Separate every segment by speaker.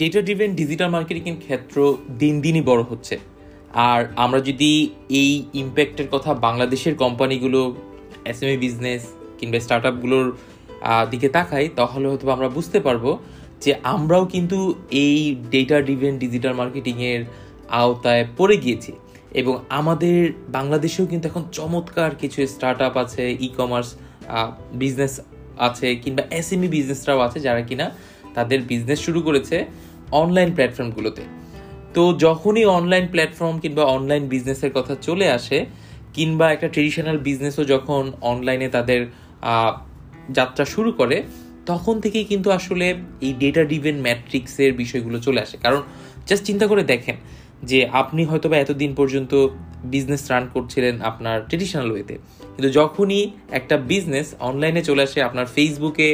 Speaker 1: Data driven digital marketing ক্ষেত্র দিন দিনই বড় হচ্ছে। আর আমরা যদি এই ইম্প্যাক্টের কথা বাংলাদেশের কোম্পানিগুলো এসএমই বিজনেস কিংবা স্টার্ট আপগুলোর দিকে তাকাই, তাহলে হয়তো আমরা বুঝতে পারব যে আমরাও কিন্তু এই ডেটা ড্রিভেন ডিজিটাল মার্কেটিংয়ের আওতায় পড়ে গিয়েছি। এবং আমাদের বাংলাদেশেও কিন্তু এখন চমৎকার কিছু স্টার্ট আপ আছে ই কমার্স বিজনেস আছে কিংবা এসএমই বিজনেসরাও আছে যারা কিনা তাদের বিজনেস শুরু করেছে। অনলাইন প্ল্যাটফর্মগুলোতে তো যখনই অনলাইন প্ল্যাটফর্ম কিংবা অনলাইন বিজনেসের কথা চলে আসে, কিংবা একটা ট্রেডিশনাল বিজনেসও যখন অনলাইনে তাদের যাত্রা শুরু করে, তখন থেকেই কিন্তু আসলে এই ডেটা ডিভেন ম্যাট্রিক্সের বিষয়গুলো চলে আসে। কারণ জাস্ট চিন্তা করে দেখেন যে আপনি হয়তো বা এতদিন পর্যন্ত বিজনেস রান করছিলেন আপনার ট্রেডিশনাল ওয়েতে কিন্তু যখনই একটা বিজনেস অনলাইনে চলে আসে, আপনার ফেসবুকে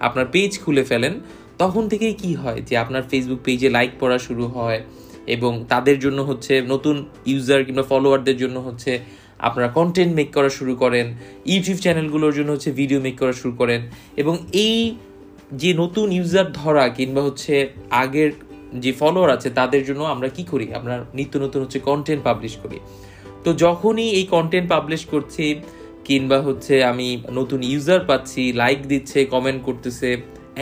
Speaker 1: আপনার পেজ খুলে ফেলেন তখন থেকেই কি হয় যে আপনার ফেসবুক পেজে লাইক পড়া শুরু হয় এবং তাদের জন্য হচ্ছে নতুন ইউজার কিংবা ফলোয়ারদের জন্য হচ্ছে আপনারা কন্টেন্ট মেক করা শুরু করেন ইউটিউব চ্যানেলগুলোর জন্য হচ্ছে ভিডিও মেক করা শুরু করেন এবং এই যে নতুন ইউজার ধরা কিংবা হচ্ছে আগের যে ফলোয়ার আছে তাদের জন্য আমরা কি করি? আমরা নিত্য নতুন হচ্ছে কন্টেন্ট পাবলিশ করি। তো যখনই এই কন্টেন্ট পাবলিশ করছি কিংবা হচ্ছে আমি নতুন ইউজার পাচ্ছি লাইক দিচ্ছে কমেন্ট করতেছে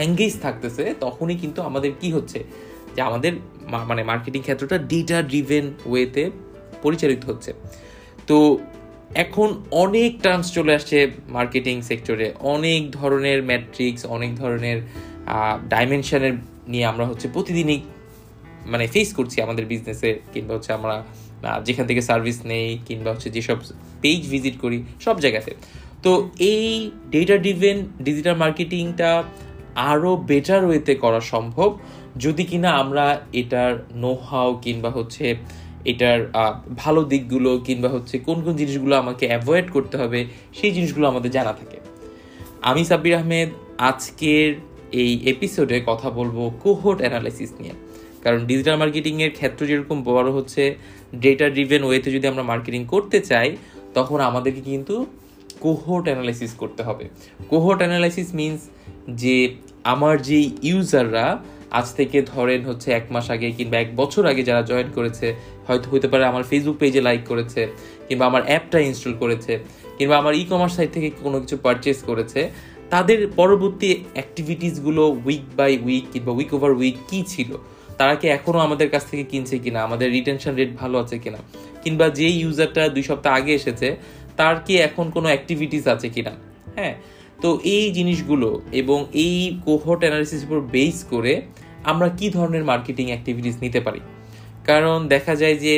Speaker 1: এঙ্গেজ থাকতেছে, তখনই কিন্তু আমাদের কি হচ্ছে? যে আমাদের মানে মার্কেটিং ক্ষেত্রটা ডেটা ড্রিভেন ওয়েতে পরিচালিত হচ্ছে। তো এখন অনেক টার্মস চলে আসছে মার্কেটিং সেক্টরে অনেক ধরনের ম্যাট্রিক্স অনেক ধরনের ডাইমেনশনের নিয়ে আমরা হচ্ছে প্রতিদিনই মানে ফেস করছি আমাদের বিজনেসে কিংবা হচ্ছে আমরা যেখান থেকে সার্ভিস নেই, কিংবা হচ্ছে যেসব পেজ ভিজিট করি, সব জায়গাতে। তো এই ডেটা ডিভেন ডিজিটাল মার্কেটিংটা আরও বেটার ওয়েতে করা সম্ভব। যদি কিনা আমরা এটার নো হাও কিংবা হচ্ছে এটার ভালো দিকগুলো কিংবা হচ্ছে কোন কোন জিনিসগুলো আমাকে অ্যাভয়েড করতে হবে, সেই জিনিসগুলো আমাদের জানা থাকে। আমি সাব্বির আহমেদ, আজকের এই এপিসোডে কথা বলব কোহোট অ্যানালাইসিস নিয়ে। কারণ ডিজিটাল মার্কেটিংয়ের ক্ষেত্র যেরকম বড় হচ্ছে ডেটা ড্রিভেন ওয়েতে যদি আমরা মার্কেটিং করতে চাই, তখন আমাদেরকে কিন্তু কোহোট অ্যানালাইসিস করতে হবে। কোহোট অ্যানালাইসিস মিনস যে আমার যে ইউজাররা আজ থেকে ধরেন হচ্ছে এক মাস আগে কিংবা এক বছর আগে যারা জয়েন করেছে, হয়তো হতে পারে আমার ফেসবুক পেজে লাইক করেছে, কিংবা আমার অ্যাপটা ইনস্টল করেছে, কিংবা আমার ই কমার্স সাইট থেকে কোনো কিছু পারচেস করেছে, তাদের পরবর্তী অ্যাক্টিভিটিসগুলো উইক বাই উইক কিংবা উইক ওভার উইক কী ছিল? তারা কি এখনও আমাদের কাছ থেকে কিনছে কিনা? আমাদের রিটেনশন রেট ভালো আছে কিনা? কিংবা যে ইউজারটা দুই সপ্তাহ আগে এসেছে তার কি এখন কোনো অ্যাক্টিভিটিস আছে কিনা? হ্যাঁ তো এই জিনিসগুলো এবং এই কোহট অ্যানালিসিস উপর বেস করে আমরা কি ধরনের মার্কেটিং অ্যাক্টিভিটিস নিতে পারি? কারণ দেখা যায় যে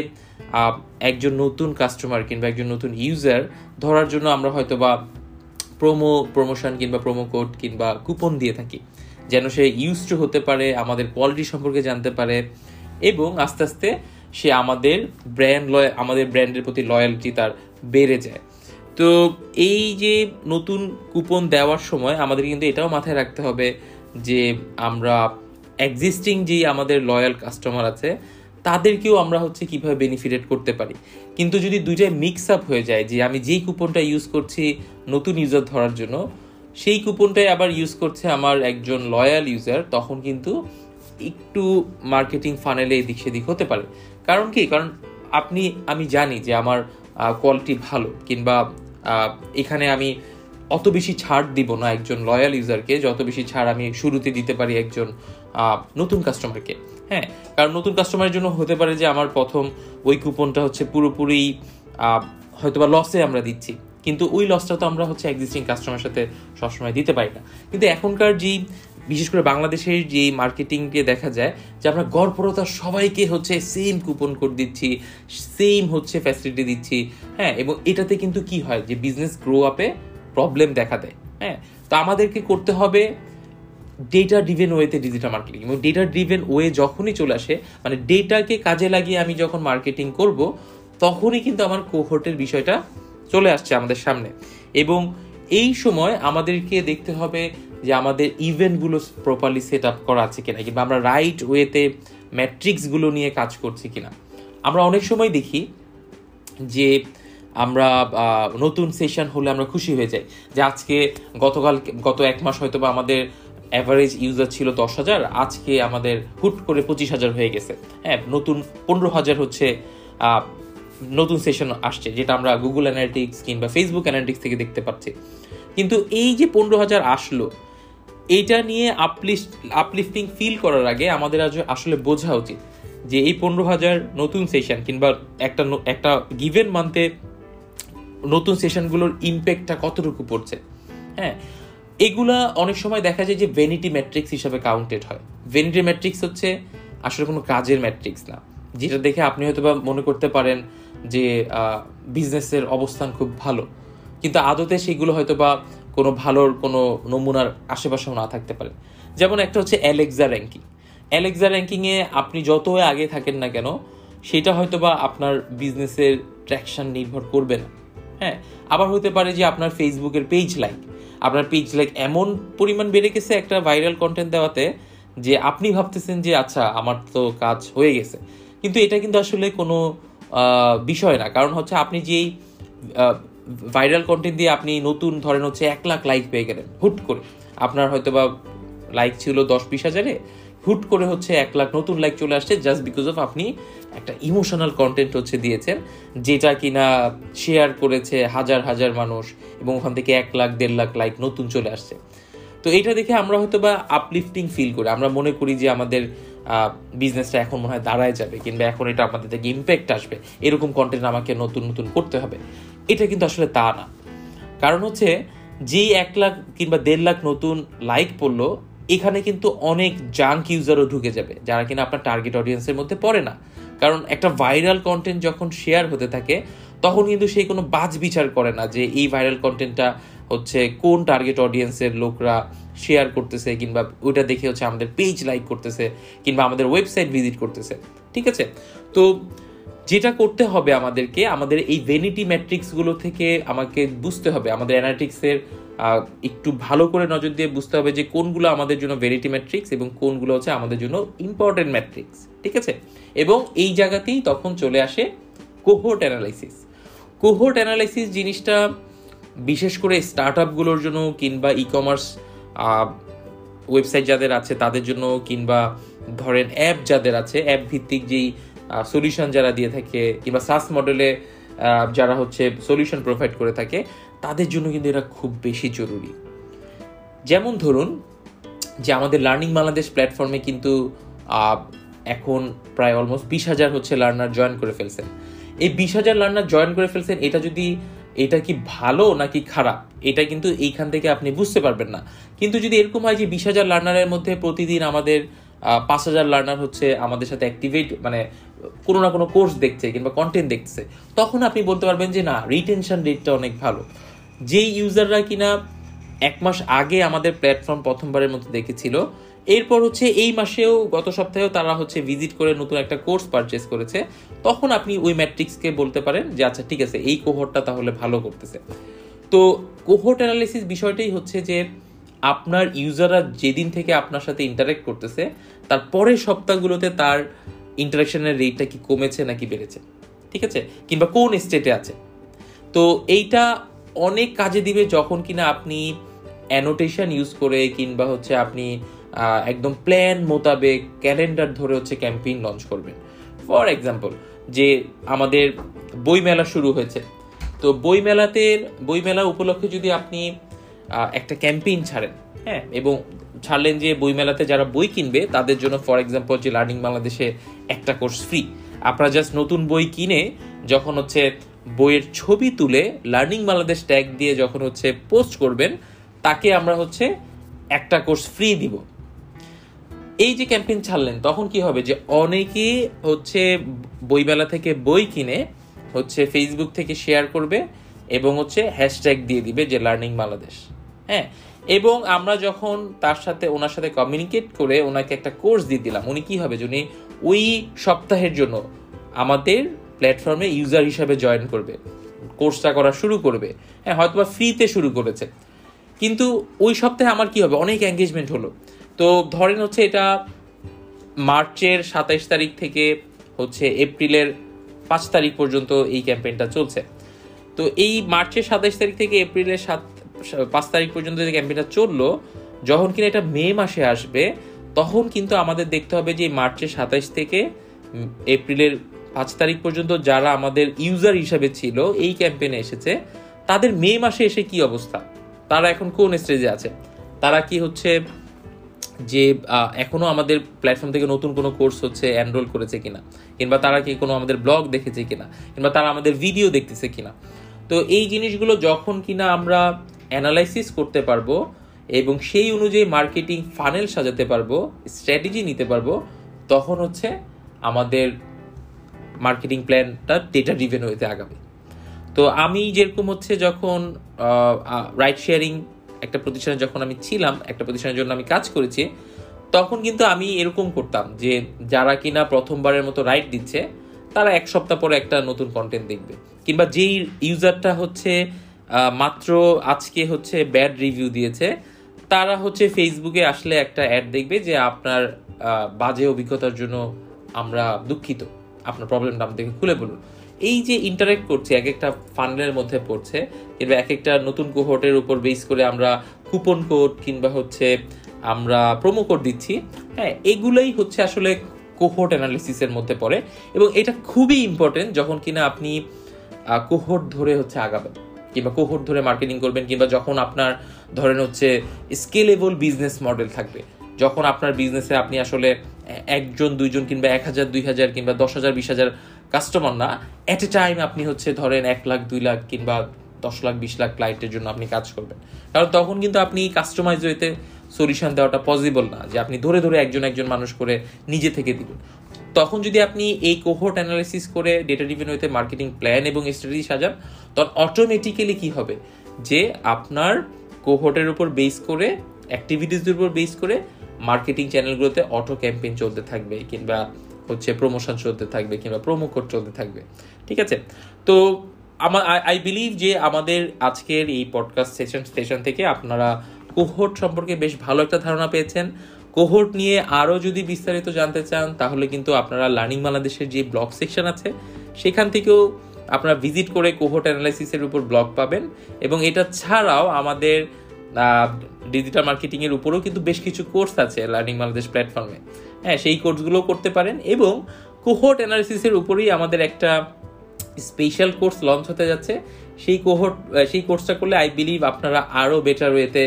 Speaker 1: একজন নতুন কাস্টমার কিংবা একজন নতুন ইউজার ধরার জন্য আমরা হয়তো বা প্রোমো প্রমোশন কিংবা প্রোমো কোড কিংবা কুপন দিয়ে থাকি। যেন সে ইউজড হতে পারে, আমাদের কোয়ালিটি সম্পর্কে জানতে পারে এবং আস্তে আস্তে সে আমাদের ব্র্যান্ড লয় আমাদের ব্র্যান্ডের প্রতি লয়্যালিটি তার বেড়ে যায়। তো এই যে নতুন কুপন দেওয়ার সময় আমাদের কিন্তু এটাও মাথায় রাখতে হবে যে আমরা এক্সিস্টিং যে আমাদের লয়াল কাস্টমার আছে, তাদেরকেও আমরা হচ্ছে কীভাবে বেনিফিটেড করতে পারি। কিন্তু যদি দুইটাই মিক্স আপ হয়ে যায়, যে আমি যেই কুপনটা ইউজ করছি নতুন ইউজার ধরার জন্য, সেই কুপনটাই আবার ইউজ করছে আমার একজন লয়াল ইউজার তখন কিন্তু একটু মার্কেটিং ফানেলে এদিক সেদিক হতে পারে। কারণ কি? কারণ আপনি, আমি জানি যে আমার কোয়ালিটি ভালো, কিংবা এখানে আমি অত বেশি ছাড় দিব না একজন লয়াল ইউজারকে যত বেশি ছাড় আমি শুরুতে দিতে পারি একজন নতুন কাস্টমারকে হ্যাঁ কারণ নতুন কাস্টমারের জন্য হতে পারে যে আমার প্রথম ওই কুপনটা হচ্ছে পুরোপুরি হয়তোবা লসে আমরা দিচ্ছি। কিন্তু ওই লসটা তো আমরা হচ্ছে এক্সিস্টিং কাস্টমারের সাথে সবসময় দিতে পারি না। কিন্তু এখনকার যেই বিশেষ করে বাংলাদেশের যে মার্কেটিংকে দেখা যায়, যে আমরা গড়পরতা সবাইকে হচ্ছে সেম কুপন কোড দিচ্ছি সেম হচ্ছে ফ্যাসিলিটি দিচ্ছি হ্যাঁ এবং এটাতে কিন্তু কি হয় যে বিজনেস গ্রো আপে প্রবলেম দেখা দেয় হ্যাঁ। তো আমাদেরকে করতে হবে ডেটা ড্রিভেন ওয়েতে ডিজিটাল মার্কেটিং এবং ডেটা ড্রিভেন ওয়ে যখনই চলে আসে মানে ডেটাকে কাজে লাগিয়ে আমি যখন মার্কেটিং করব, তখনই কিন্তু আমার কোহোর্টের বিষয়টা চলে আসছে আমাদের সামনে। এবং এই সময় আমাদেরকে দেখতে হবে যে আমাদের ইভেন্টগুলো প্রপারলি সেট আপ করা আছে কিনা, কিংবা আমরা রাইট ওয়েতে ম্যাট্রিক্সগুলো নিয়ে কাজ করছি কিনা। আমরা অনেক সময় দেখি যে আমরা নতুন সেশন হলে আমরা খুশি হয়ে যাই। যে আজকে গতকাল, গত এক মাস হয়তো বা আমাদের অ্যাভারেজ ইউজার ছিল দশ হাজার, আজকে আমাদের হুট করে পঁচিশ হাজার হয়ে গেছে। হ্যাঁ নতুন পনেরো হাজার হচ্ছে নতুন সেশন আসছে, যেটা আমরা গুগল অ্যানালিটিক্স কিংবা ফেসবুক অ্যানালিটিক্স থেকে দেখতে পাচ্ছি। কিন্তু এই যে পনেরো হাজার আসলো এইটা নিয়ে আপলিস্ট আপলিফটিং ফিল করার আগে আমাদের আজ আসলে বোঝা উচিত যে এই পনেরো হাজার নতুন সেশন কিংবা একটা একটা গিভেন মান্থে নতুন সেশনগুলোর ইম্প্যাক্টটা কতটুকু পড়ছে হ্যাঁ? এগুলা অনেক সময় দেখা যায় যে ভেনিটি ম্যাট্রিক্স হিসাবে কাউন্টেড হয়। ভেনিটি ম্যাট্রিক্স হচ্ছে আসলে কোনো কাজের ম্যাট্রিক্স না। যেটা দেখে আপনি হয়তো বা মনে করতে পারেন যে বিজনেসের অবস্থান খুব ভালো। কিন্তু আদতে সেগুলো হয়তো বা ভালোর, কোনো নমুনার আশেপাশেও না থাকতে পারে। যেমন একটা হচ্ছে অ্যালেক্সা র্যাঙ্কিং অ্যালেক্সা র্যাঙ্কিংয়ে আপনি যত আগে থাকেন না কেন, সেটা হয়তো বা আপনার বিজনেসের ট্র্যাকশন নির্ভর করবে না। হ্যাঁ আবার হতে পারে যে আপনার ফেসবুকের পেজ লাইক আপনার পেজ লাইক এমন পরিমাণ বেড়ে গেছে একটা ভাইরাল কন্টেন্ট দেওয়াতে যে আপনি ভাবতেছেন যে আচ্ছা আমার তো কাজ হয়ে গেছে। কিন্তু এটা কিন্তু আসলে কোনো বিষয় না। কারণ হচ্ছে আপনি যেই ভাইরাল কন্টেন্ট দিয়ে আপনি নতুন, ধরেন হচ্ছে এক লাখ লাইক পেয়ে গেলেন, হুট করে। আপনার হয়তো বা লাইক ছিল দশ বিশ হাজারে, হুট করে হচ্ছে এক লাখ নতুন লাইক চলে আসছে জাস্ট বিকজ অফ আপনি একটা ইমোশনাল কন্টেন্ট হচ্ছে দিয়েছেন, যেটা কিনা শেয়ার করেছে হাজার হাজার মানুষ এবং ওখান থেকে এক লাখ, দেড় লাখ লাইক নতুন চলে আসছে। তো এইটা দেখে আমরা হয়তো বা আপলিফটিং ফিল করি। আমরা মনে করি যে আমাদের বিজনেসটা এখন মনে হয় দাঁড়ায় যাবে, কিংবা এখন এটা আমাদের থেকে ইম্প্যাক্ট আসবে। এরকম কন্টেন্ট আমাকে নতুন নতুন করতে হবে। এটা কিন্তু আসলে তা না। কারণ হচ্ছে যেই এক লাখ কিংবা দেড় লাখ নতুন লাইক পড়ল, এখানে কিন্তু অনেক জাঙ্ক ইউজারও ঢুকে যাবে, যারা কিনা আপনার টার্গেট অডিয়েন্সের মধ্যে পড়ে না। কারণ একটা ভাইরাল কন্টেন্ট যখন শেয়ার হতে থাকে, তখন কিন্তু সেই কোনো বাজ বিচার করে না যে এই ভাইরাল কন্টেন্টটা হচ্ছে কোন টার্গেট অডিয়েন্সের লোকরা শেয়ার করতেছে কিংবা ওইটা দেখে হচ্ছে আমাদের পেজ লাইক করতেছে কিংবা আমাদের ওয়েবসাইট ভিজিট করতেছে। ঠিক আছে? তো যেটা করতে হবে আমাদেরকে, আমাদের এই ভেনিটি ম্যাট্রিক্সগুলো থেকে আমাকে বুঝতে হবে, আমাদের অ্যানালিটিক্সের একটু ভালো করে নজর দিয়ে বুঝতে হবে যে কোনগুলো আমাদের জন্য ভেরিটি ম্যাট্রিক্স এবং কোনগুলো হচ্ছে আমাদের জন্য ইম্পর্টেন্ট ম্যাট্রিক্স ঠিক আছে? এবং এই জায়গাতেই তখন চলে আসে কোহোর্ট অ্যানালাইসিস কোহোট অ্যানালাইসিস জিনিসটা বিশেষ করে স্টার্ট আপগুলোর জন্য কিংবা ই কমার্স ওয়েবসাইট যাদের আছে তাদের জন্য কিংবা ধরেন অ্যাপ যাদের আছে অ্যাপ ভিত্তিক যেই সলিউশন যারা দিয়ে থাকে কিংবা সাস মডেলে যারা হচ্ছে সলিউশন প্রোভাইড করে থাকে, তাদের জন্য কিন্তু এটা খুব বেশি জরুরি। যেমন ধরুন যে আমাদের লার্নিং বাংলাদেশ প্ল্যাটফর্মে কিন্তু এখন প্রায় অলমোস্ট বিশ হাজার হচ্ছে লার্নার জয়েন করে ফেলছেন। এই বিশ হাজার লার্নার জয়েন করে ফেলছেন, এটা যদি, এটা কি ভালো নাকি খারাপ? এটা কিন্তু এইখান থেকে আপনি বুঝতে পারবেন না। কিন্তু যদি এরকম হয় যে বিশ হাজার লার্নারের মধ্যে প্রতিদিন আমাদের পাঁচ হাজার লার্নার হচ্ছে আমাদের সাথে অ্যাক্টিভেট মানে কোনো না কোনো কোর্স দেখছে কিংবা কন্টেন্ট দেখছে। তখন আপনি বলতে পারবেন যে, না রিটেনশন রেটটা অনেক ভালো। যেই ইউজাররা কিনা এক মাস আগে আমাদের প্ল্যাটফর্ম প্রথমবারের মতো দেখেছিল, এরপর হচ্ছে এই মাসেও, গত সপ্তাহেও তারা হচ্ছে ভিজিট করে নতুন একটা কোর্স পারচেস করেছে। তখন আপনি ওই ম্যাট্রিক্সকে বলতে পারেন যে আচ্ছা ঠিক আছে, এই কোহরটা তাহলে ভালো করতেছে। তো কোহোর্ট অ্যানালিসিস বিষয়টাই হচ্ছে যে আপনার ইউজাররা যেদিন থেকে আপনার সাথে ইন্টারাক্ট করতেছে, তার পরের সপ্তাহগুলোতে তার ইন্টারাকশনের রেটটা কি কমেছে নাকি বেড়েছে? ঠিক আছে? কিংবা কোন স্টেটে আছে? তো এইটা অনেক কাজে দিবে যখন কিনা আপনি অ্যানোটেশন ইউজ করে কিংবা হচ্ছে আপনি একদম প্ল্যান মোতাবেক ক্যালেন্ডার ধরে হচ্ছে ক্যাম্পেইন লঞ্চ করবেন। ফর এক্সাম্পল যে আমাদের বইমেলা শুরু হয়েছে। তো বইমেলাতে, বইমেলা উপলক্ষে যদি আপনি একটা ক্যাম্পেইন ছাড়েন। হ্যাঁ। এবং ছাড়লেন যে বইমেলাতে যারা বই কিনবে তাদের জন্য ফর এক্সাম্পল যে লার্নিং বাংলাদেশে একটা কোর্স ফ্রি আপনারা জাস্ট নতুন বই কিনে যখন হচ্ছে বইয়ের ছবি তুলে লার্নিং বাংলাদেশ ট্যাগ দিয়ে যখন হচ্ছে পোস্ট করবেন তাকে আমরা হচ্ছে একটা কোর্স ফ্রি দিব। এই যে ক্যাম্পেইন ছাড়লেন তখন কি হবে যে অনেকে হচ্ছে বইমেলা থেকে বই কিনে হচ্ছে ফেসবুক থেকে শেয়ার করবে এবং হচ্ছে হ্যাশট্যাগ দিয়ে দিবে যে লার্নিং বাংলাদেশ হ্যাঁ এবং আমরা যখন তার সাথে, ওনার সাথে কমিউনিকেট করে ওনাকে একটা কোর্স দিয়ে দিলাম, উনি কি হবে উনি ওই সপ্তাহের জন্য আমাদের প্ল্যাটফর্মে ইউজার হিসাবে জয়েন করবে কোর্সটা করা শুরু করবে হ্যাঁ হয়তো বা ফ্রিতে শুরু করেছে। কিন্তু ওই সপ্তাহে আমার কি হবে? অনেক এঙ্গেজমেন্ট হলো। তো ধরেন হচ্ছে এটা মার্চের সাতাইশ তারিখ থেকে হচ্ছে এপ্রিলের পাঁচ তারিখ পর্যন্ত এই ক্যাম্পেইনটা চলছে। তো এই মার্চের সাতাইশ তারিখ থেকে এপ্রিলের সাত পাঁচ তারিখ পর্যন্ত যে ক্যাম্পেইনটা চলল, যখন কিনা এটা মে মাসে আসবে, তখন কিন্তু আমাদের দেখতে হবে যে মার্চের সাতাইশ থেকে এপ্রিলের পাঁচ তারিখ পর্যন্ত যারা আমাদের ইউজার হিসাবে ছিল, এই ক্যাম্পেনে এসেছে, তাদের মে মাসে এসে কি অবস্থা? তারা এখন কোন স্টেজে আছে? তারা কি হচ্ছে যে এখনও আমাদের প্ল্যাটফর্ম থেকে নতুন কোনো কোর্স হচ্ছে এনরোল করেছে কিনা? কিংবা তারা কি কোনো আমাদের ব্লগ দেখেছে কিনা? কিংবা তারা আমাদের ভিডিও দেখতেছে কিনা? তো এই জিনিসগুলো যখন কিনা আমরা অ্যানালাইসিস করতে পারব এবং সেই অনুযায়ী মার্কেটিং ফানেল সাজাতে পারব স্ট্র্যাটেজি নিতে পারব, তখন হচ্ছে আমাদের মার্কেটিং প্ল্যানটা ডেটা ডিভেন হইতে আগাবে। তো আমি যেরকম হচ্ছে যখন রাইট শেয়ারিং একটা প্রতিষ্ঠানে যখন আমি ছিলাম, একটা প্রতিষ্ঠানের জন্য আমি কাজ করেছি, তখন কিন্তু আমি এরকম করতাম যে যারা কিনা প্রথমবারের মতো রাইট দিচ্ছে, তারা এক সপ্তাহ পরে একটা নতুন কন্টেন্ট দেখবে। কিংবা যেই ইউজারটা হচ্ছে মাত্র আজকে হচ্ছে ব্যাড রিভিউ দিয়েছে। তারা হচ্ছে ফেসবুকে আসলে একটা অ্যাড দেখবে যে আপনার বাজে অভিজ্ঞতার জন্য আমরা দুঃখিত। আপনার প্রবলেমটা আমাদেরকে খুলে বলুন। এই যে ইন্টারেক্ট করছে, এক একটা ফান্ডের মধ্যে পড়ছে, কিংবা এক একটা নতুন কোহোর্টের উপর বেস করে আমরা কুপন কোড কিংবা হচ্ছে আমরা প্রোমো কোড দিচ্ছি হ্যাঁ এগুলোই হচ্ছে আসলে কোহোর্ট অ্যানালিসিসের মধ্যে পড়ে। এবং এটা খুবই ইম্পর্টেন্ট যখন কিনা আপনি কোহোর্ট ধরে হচ্ছে আগাবেন। কিংবা কোহোর্ট ধরে মার্কেটিং করবেন, কিংবা যখন আপনার ধরেন হচ্ছে স্কেলেবল বিজনেস মডেল থাকবে, যখন আপনার বিজনেসে আপনি আসলে একজন, দুইজন কিংবা এক হাজার, দুই হাজার কিংবা দশ হাজার, বিশ হাজার কাস্টমার না এট এ টাইম আপনি হচ্ছে ধরেন এক লাখ, দুই লাখ কিংবা দশ লাখ, বিশ লাখ ক্লায়েন্টের জন্য আপনি কাজ করবেন। কারণ তখন কিন্তু আপনি কাস্টমাইজ হইতে সলিউশন দেওয়াটা পসিবল না, যে আপনি ধরে ধরে একজন একজন মানুষ করে নিজে থেকে দিবেন। তখন যদি আপনি এই কোহোর্ট অ্যানালিসিস করে ডেটা ডিভেন হইতে মার্কেটিং প্ল্যান এবং স্ট্র্যাটেজি সাজান, তখন অটোমেটিক্যালি কি হবে? যে আপনার কোহোর্টের উপর বেস করে অ্যাক্টিভিটিসের উপর বেস করে মার্কেটিং চ্যানেলগুলোতে অটো ক্যাম্পেইন চলতে থাকবে কিংবা হচ্ছে প্রমোশন চলতে থাকবে কিংবা প্রোমো কোড চলতে থাকবে। ঠিক আছে? তো আমার আই বিলিভ যে আমাদের আজকের এই পডকাস্ট সেশন স্টেশন থেকে আপনারা কোহোর্ট সম্পর্কে বেশ ভালো একটা ধারণা পেয়েছেন। কোহোর্ট নিয়ে আরও যদি বিস্তারিত জানতে চান, তাহলে কিন্তু আপনারা লার্নিং বাংলাদেশের যে ব্লগ সেকশন আছে, সেখান থেকেও আপনারা ভিজিট করে কোহোর্ট অ্যানালাইসিসের উপর ব্লগ পাবেন। এবং এটা ছাড়াও আমাদের ডিজিটাল মার্কেটিংয়ের উপরেও কিন্তু বেশ কিছু কোর্স আছে লার্নিং বাংলাদেশ প্ল্যাটফর্মে। হ্যাঁ সেই কোর্সগুলো করতে পারেন এবং কোহোর্ট অ্যানালিসিসের উপরেই আমাদের একটা স্পেশাল কোর্স লঞ্চ হতে যাচ্ছে। সেই কোহোর্ট সেই কোর্সটা করলে আই বিলিভ আপনারা আরও বেটার ওয়েতে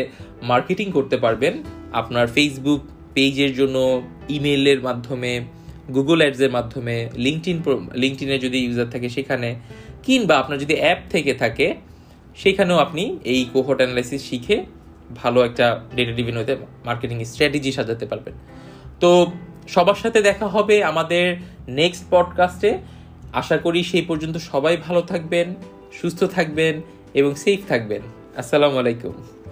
Speaker 1: মার্কেটিং করতে পারবেন। আপনার ফেসবুক পেজের জন্য ইমেলের মাধ্যমে গুগল অ্যাডসের মাধ্যমে লিঙ্কটিন লিঙ্কটিনে যদি ইউজার থাকে সেখানে, কিংবা আপনার যদি অ্যাপ থেকে থাকে, সেখানেও আপনি এই কোহোর্ট অ্যানালাইসিস শিখে ভালো একটা ডেটা ডিভিন হতে মার্কেটিং স্ট্র্যাটেজি সাজাতে পারবেন। তো সবার সাথে দেখা হবে আমাদের নেক্সট পডকাস্টে আশা করি সেই পর্যন্ত সবাই ভালো থাকবেন, সুস্থ থাকবেন এবং সেফ থাকবেন। আসসালামু আলাইকুম।